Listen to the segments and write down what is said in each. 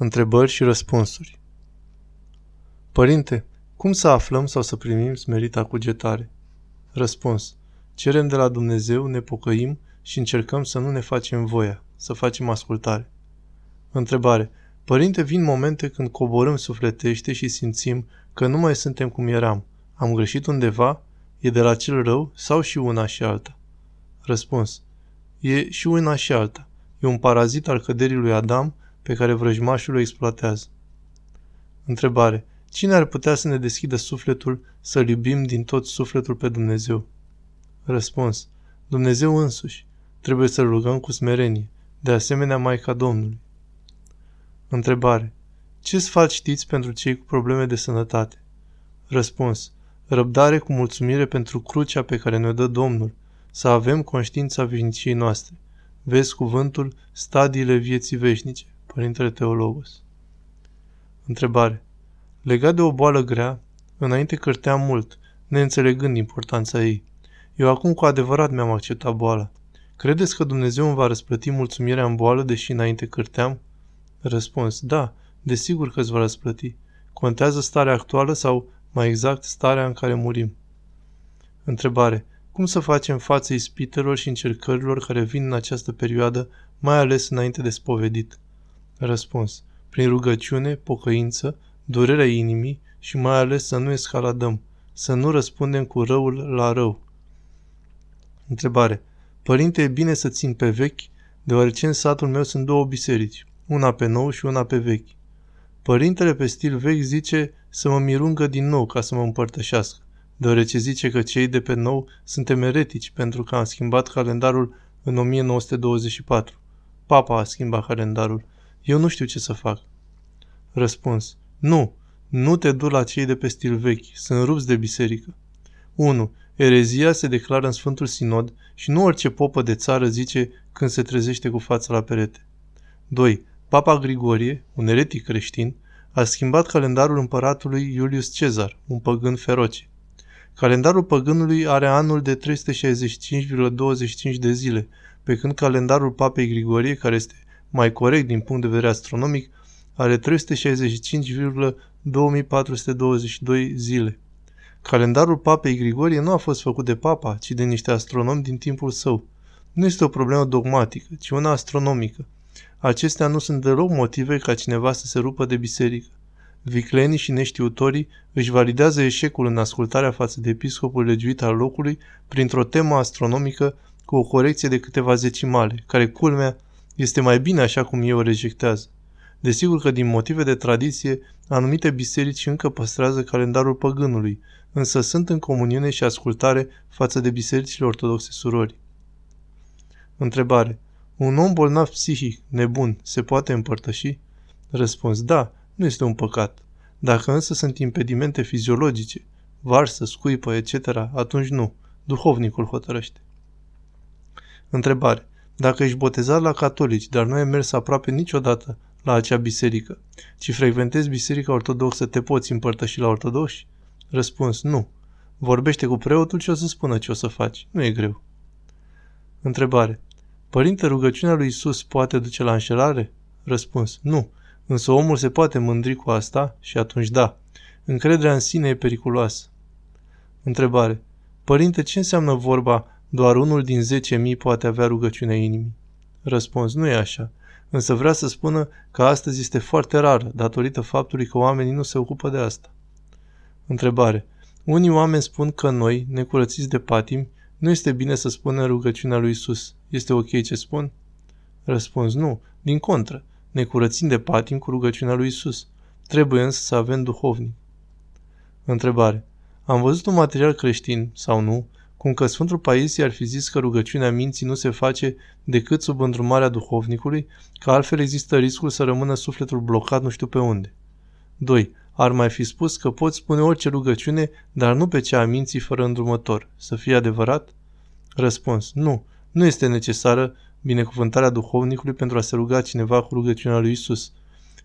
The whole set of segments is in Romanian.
Întrebări și răspunsuri Părinte, cum să aflăm sau să primim smerita cugetare? Răspuns. Cerem de la Dumnezeu, ne pocăim și încercăm să nu ne facem voia, să facem ascultare. Întrebare. Părinte, vin momente când coborâm sufletește și simțim că nu mai suntem cum eram. Am greșit undeva? E de la cel rău sau și una și alta? Răspuns. E și una și alta. E un parazit al căderii lui Adam pe care vrăjmașul o exploatează. Întrebare. Cine ar putea să ne deschidă sufletul să-L iubim din tot sufletul pe Dumnezeu? Răspuns. Dumnezeu însuși. Trebuie să-L rugăm cu smerenie, de asemenea Maica Domnului. Întrebare. Ce sfat știți pentru cei cu probleme de sănătate? Răspuns. Răbdare cu mulțumire pentru crucea pe care ne-o dă Domnul, să avem conștiința veșniciei noastre. Vezi cuvântul Stadiile vieții veșnice. Părintele Teologos. Întrebare. Legat de o boală grea, înainte cârteam mult, neînțelegând importanța ei. Eu acum cu adevărat mi-am acceptat boala. Credeți că Dumnezeu îmi va răsplăti mulțumirea în boală, deși înainte cârteam? Răspuns. Da, desigur că îți va răsplăti. Contează starea actuală sau, mai exact, starea în care murim. Întrebare. Cum să facem față ispitelor și încercărilor care vin în această perioadă, mai ales înainte de spovedit? Răspuns. Prin rugăciune, pocăință, durerea inimii și mai ales să nu escaladăm, să nu răspundem cu răul la rău. Întrebare. Părinte, e bine să țin pe vechi, deoarece în satul meu sunt două biserici, una pe nou și una pe vechi. Părintele pe stil vechi zice să mă mirungă din nou ca să mă împărtășească, deoarece zice că cei de pe nou sunt emeretici pentru că am schimbat calendarul în 1924. Papa a schimbat calendarul eu nu știu ce să fac. Răspuns. Nu, nu te du la cei de pe stil vechi, sunt rupți de biserică. 1. Erezia se declară în Sfântul Sinod și nu orice popă de țară zice când se trezește cu fața la perete. 2. Papa Grigorie, un eretic creștin, a schimbat calendarul împăratului Iulius Cezar, un păgân feroce. Calendarul păgânului are anul de 365,25 de zile, pe când calendarul papei Grigorie, care este mai corect din punct de vedere astronomic, are 365,2422 zile. Calendarul papei Grigorie nu a fost făcut de papa, ci de niște astronomi din timpul său. Nu este o problemă dogmatică, ci una astronomică. Acestea nu sunt deloc motive ca cineva să se rupă de biserică. Viclenii și neștiutorii își validează eșecul în ascultarea față de episcopul legiuit al locului printr-o temă astronomică cu o corecție de câteva zecimale, care, culmea, este mai bine așa cum ei o rejectează. Desigur că din motive de tradiție, anumite biserici încă păstrează calendarul păgânului, însă sunt în comuniune și ascultare față de bisericile ortodoxe surori. Întrebare. Un om bolnav psihic, nebun, se poate împărtăși? Răspuns. Da, nu este un păcat. Dacă însă sunt impedimente fiziologice, varsă, scuipă, etc., atunci nu. Duhovnicul hotărăște. Întrebare. Dacă ești botezat la catolici, dar nu ai mers aproape niciodată la acea biserică, ci frecventezi biserica ortodoxă, te poți împărtăși la ortodoxi? Răspuns, nu. Vorbește cu preotul și o să spună ce o să faci. Nu e greu. Întrebare. Părinte, rugăciunea lui Isus poate duce la înșelare? Răspuns, nu. Însă omul se poate mândri cu asta și atunci da. Încrederea în sine e periculoasă. Întrebare. Părinte, ce înseamnă vorba doar unul din zece mii poate avea rugăciunea inimii. Răspuns, nu e așa. Însă vrea să spună că astăzi este foarte rară, datorită faptului că oamenii nu se ocupă de asta. Întrebare. Unii oameni spun că noi, necurățiți de patimi, nu este bine să spunem rugăciunea lui Isus. Este ok ce spun? Răspuns, nu. Din contră. Ne curățim de patim cu rugăciunea lui Isus. Trebuie însă să avem duhovnic. Întrebare. Am văzut un material creștin, sau nu, cum că Sfântul Paisie ar fi zis că rugăciunea minții nu se face decât sub îndrumarea duhovnicului, că altfel există riscul să rămână sufletul blocat nu știu pe unde. 2. Ar mai fi spus că poți spune orice rugăciune, dar nu pe cea a minții fără îndrumător. Să fie adevărat? Răspuns. Nu. Nu este necesară binecuvântarea duhovnicului pentru a se ruga cineva cu rugăciunea lui Isus.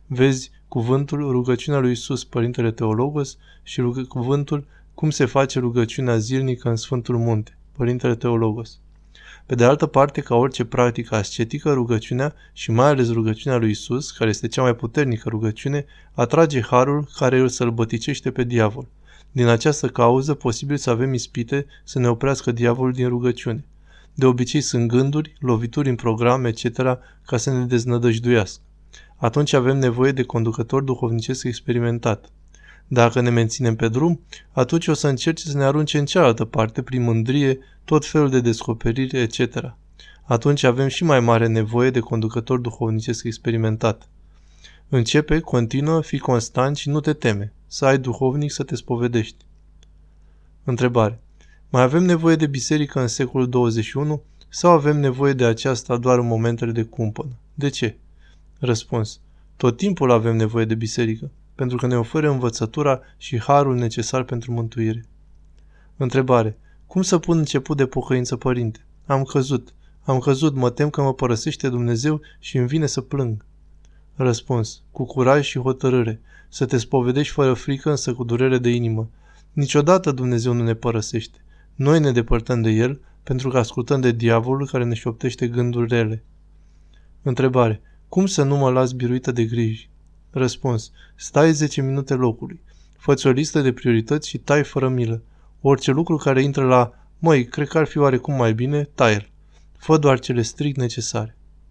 Vezi cuvântul rugăciunea lui Isus, Părintele Teologos, și rugă, cuvântul cum se face rugăciunea zilnică în Sfântul Munte? Părintele Teologos. Pe de altă parte, ca orice practică ascetică, rugăciunea și mai ales rugăciunea lui Isus, care este cea mai puternică rugăciune, atrage harul care îl sălbăticește pe diavol. Din această cauză, posibil să avem ispite să ne oprească diavolul din rugăciune. De obicei sunt gânduri, lovituri în program, etc., ca să ne deznădăjduiască. Atunci avem nevoie de conducător duhovnicesc experimentat. Dacă ne menținem pe drum, atunci o să încerce să ne arunce în cealaltă parte, prin mândrie, tot felul de descoperiri, etc. Atunci avem și mai mare nevoie de conducător duhovnicesc experimentat. Începe, continuă, fi constant și nu te teme. Să ai duhovnic să te spovedești. Întrebare. Mai avem nevoie de biserică în secolul 21 sau avem nevoie de aceasta doar în momentele de cumpănă? De ce? Răspuns. Tot timpul avem nevoie de biserică, pentru că ne oferă învățătura și harul necesar pentru mântuire. Întrebare. Cum să pun început de pocăință, părinte? Am căzut. Am căzut, mă tem că mă părăsește Dumnezeu și îmi vine să plâng. Răspuns. Cu curaj și hotărâre. Să te spovedești fără frică, însă cu durere de inimă. Niciodată Dumnezeu nu ne părăsește. Noi ne depărtăm de El pentru că ascultăm de diavolul care ne șoptește gânduri rele. Întrebare. Cum să nu mă las biruită de griji? Răspuns. Stai 10 minute locului. Fă-ți o listă de priorități și tai fără milă. Orice lucru care intră la, măi, cred că ar fi oarecum mai bine, tai-l. Fă doar cele strict necesare.